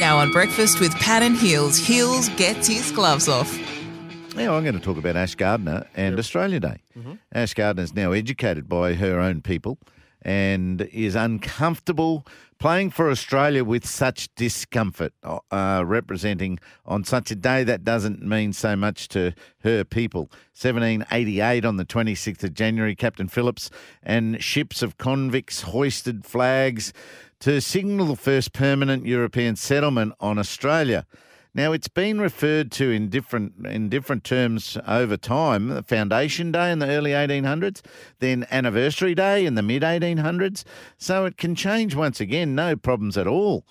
Now on breakfast with Pat and Heals, Heals gets his gloves off. Now I'm going to talk about Ash Gardner and Australia Day. Mm-hmm. Ash Gardner is now educated by her own people and is uncomfortable playing for Australia with such discomfort, uh, representing on such a day that doesn't mean so much to her people. 1788 on the 26th of January, Captain Phillips and ships of convicts hoisted flags to signal the first permanent European settlement on Australia. Now it's been referred to in different in different terms over time. Foundation Day in the early 1800s, then Anniversary Day in the mid 1800s. So it can change once again, no problems at all.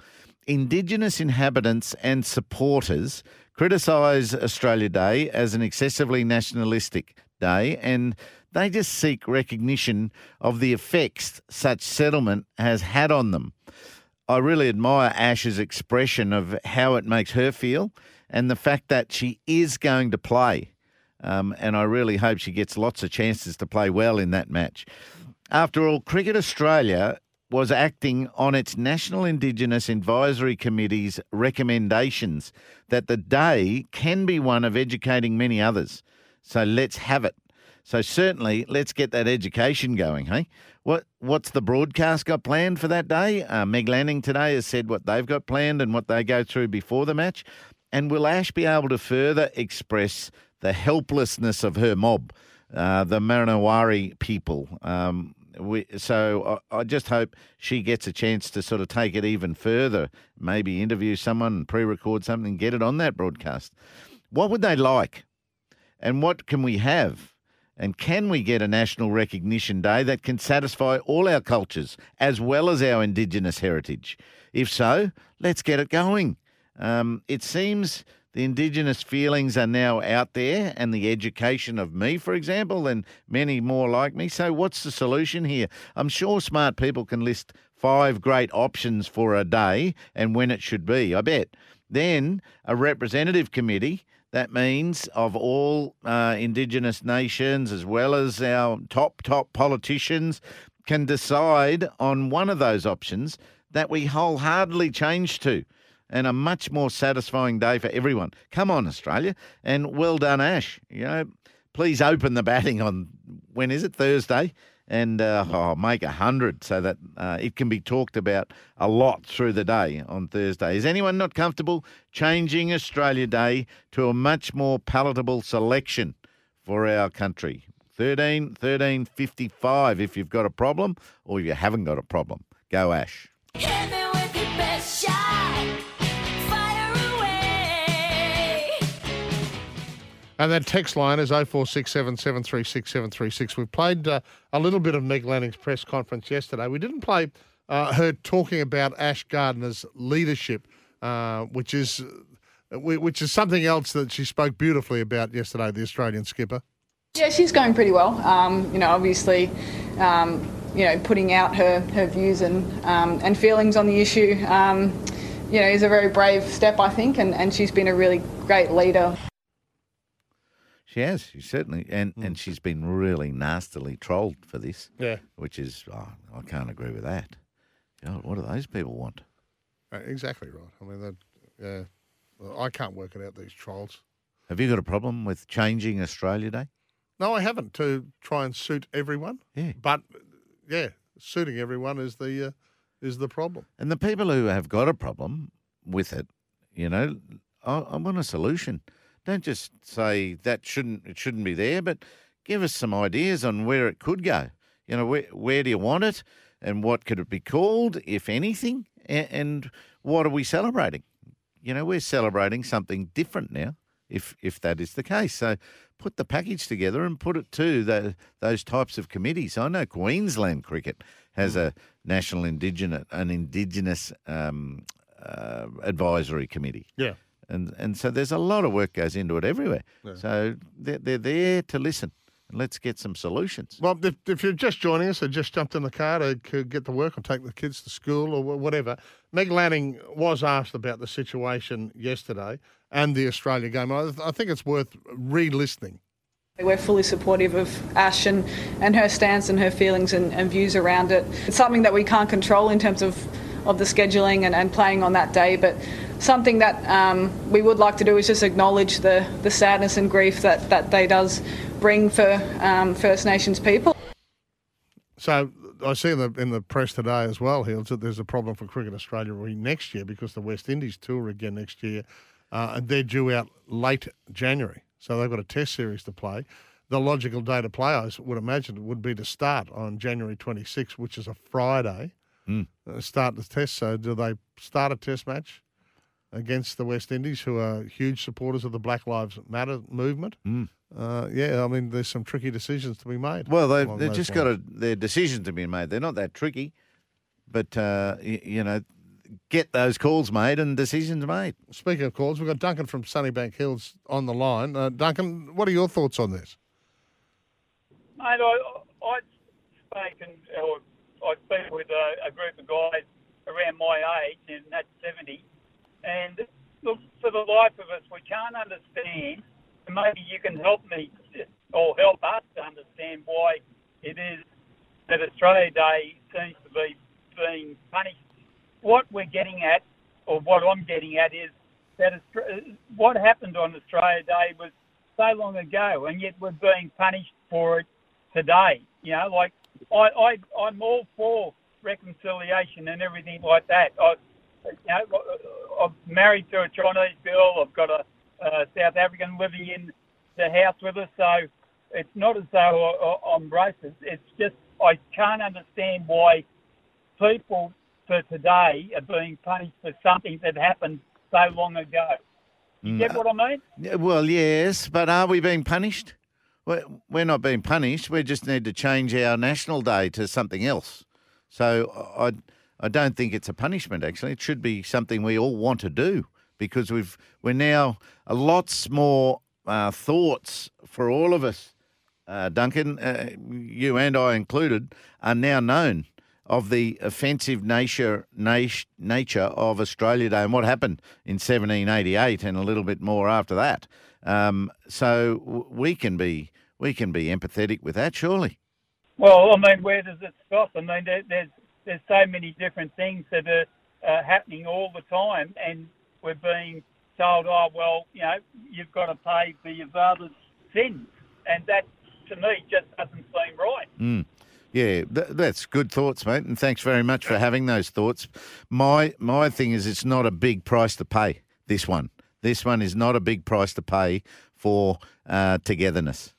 Indigenous inhabitants and supporters criticise Australia Day as an excessively nationalistic day and they just seek recognition of the effects such settlement has had on them. I really admire Ash's expression of how it makes her feel and the fact that she is going to play. Um, and I really hope she gets lots of chances to play well in that match. After all, Cricket Australia was acting on its National Indigenous Advisory Committee's recommendations that the day can be one of educating many others. So let's have it. So certainly, let's get that education going. Hey, what what's the broadcast got planned for that day? Uh, Meg Lanning today has said what they've got planned and what they go through before the match. And will Ash be able to further express the helplessness of her mob, uh, the Marinawari people? Um, we, so I, I just hope she gets a chance to sort of take it even further. Maybe interview someone, pre-record something, get it on that broadcast. What would they like, and what can we have? And can we get a national recognition day that can satisfy all our cultures as well as our Indigenous heritage? If so, let's get it going. Um, it seems the Indigenous feelings are now out there, and the education of me, for example, and many more like me. So, what's the solution here? I'm sure smart people can list five great options for a day and when it should be, I bet. Then, a representative committee that means of all uh, Indigenous nations, as well as our top, top politicians, can decide on one of those options that we wholeheartedly change to. And a much more satisfying day for everyone. Come on, Australia. And well done, Ash. You know, please open the batting on, when is it? Thursday and uh, oh, make a hundred so that uh, it can be talked about a lot through the day on Thursday. Is anyone not comfortable changing Australia Day to a much more palatable selection for our country? 13 13 55 if you've got a problem or you haven't got a problem. Go Ash. And that text line is 0467 736 736. We played uh, a little bit of Meg Lanning's press conference yesterday. We didn't play uh, her talking about Ash Gardner's leadership, uh, which is uh, which is something else that she spoke beautifully about yesterday, the Australian skipper. Yeah, she's going pretty well. Um, you know, obviously, um, you know, putting out her, her views and um, and feelings on the issue, um, you know, is a very brave step, I think, and, and she's been a really great leader. She has, she certainly, and, and she's been really nastily trolled for this. Yeah. Which is, oh, I can't agree with that. God, what do those people want? Uh, exactly right. I mean, that, yeah, well, I can't work it out, these trolls. Have you got a problem with changing Australia Day? No, I haven't to try and suit everyone. Yeah. But, yeah, suiting everyone is the, uh, is the problem. And the people who have got a problem with it, you know, I, I want a solution. Don't just say that shouldn't it shouldn't be there, but give us some ideas on where it could go. You know, where where do you want it, and what could it be called, if anything, and, and what are we celebrating? You know, we're celebrating something different now, if if that is the case. So put the package together and put it to the, those types of committees. I know Queensland cricket has a national indigenous an indigenous um, uh, advisory committee. Yeah. And and so there's a lot of work goes into it everywhere. So they're, they're there to listen. And let's get some solutions. Well, if, if you're just joining us or just jumped in the car to get to work or take the kids to school or whatever, Meg Lanning was asked about the situation yesterday and the Australia game. I, I think it's worth re-listening. We're fully supportive of Ash and, and her stance and her feelings and, and views around it. It's something that we can't control in terms of, of the scheduling and, and playing on that day, but something that um, we would like to do is just acknowledge the, the sadness and grief that, that day does bring for um, First Nations people. So I see in the in the press today as well, Hills, that there's a problem for Cricket Australia next year because the West Indies tour again next year, uh, and they're due out late January, so they've got a Test series to play. The logical day to play, I would imagine, would be to start on January 26th, which is a Friday. Uh, start the Test. So do they start a Test match against the West Indies, who are huge supporters of the Black Lives Matter movement? Uh, yeah, I mean, there's some tricky decisions to be made. Well, they've, they've those just got lines. to, their decisions to be made. They're not that tricky, but, uh, y- you know, get those calls made and decisions made. Speaking of calls, we've got Duncan from Sunnybank Hills on the line. Uh, Duncan, what are your thoughts on this? Mate, I, I'd spoken, or I'd been with a, a group of guys around my age, and that's 70. And look, for the life of us, we can't understand, and maybe you can help me or help us to understand why it is that Australia Day seems to be being punished. What we're getting at, or what I'm getting at, is that what happened on Australia Day was so long ago, and yet we're being punished for it today. You know, like I, I, I'm all for reconciliation and everything like that. I, you know, I'm married to a Chinese girl. I've got a, a South African living in the house with us, so it's not as though I, I'm racist. It's just I can't understand why people for today are being punished for something that happened so long ago. You mm, get what I mean? Uh, well, yes, but are we being punished? We're, not being punished. We just need to change our national day to something else. So I, I don't think it's a punishment. Actually, it should be something we all want to do because we've we're now a lots more uh, thoughts for all of us. Uh, Duncan, uh, you and I included, are now known of the offensive nature nature of Australia Day and what happened in 1788 and a little bit more after that. Um, so w- we can be we can be empathetic with that, surely. Well, I mean, where does it stop? I mean, there, there's there's so many different things that are uh, happening all the time, and we're being told, oh, well, you know, you've got to pay for your father's sins, and that to me just doesn't seem right. Yeah, th- that's good thoughts, mate, and thanks very much for having those thoughts. My my thing is, it's not a big price to pay. This one, this one is not a big price to pay for uh, togetherness.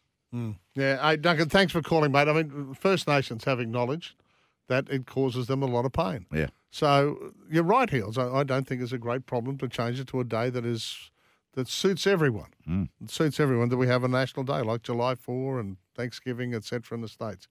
Yeah, hey, Duncan, thanks for calling, mate. I mean, First Nations have acknowledged that it causes them a lot of pain. Yeah. So you're right, Heels. I, I don't think it's a great problem to change it to a day that is that suits everyone. It suits everyone that we have a national day like July 4 and Thanksgiving, etc. in the States.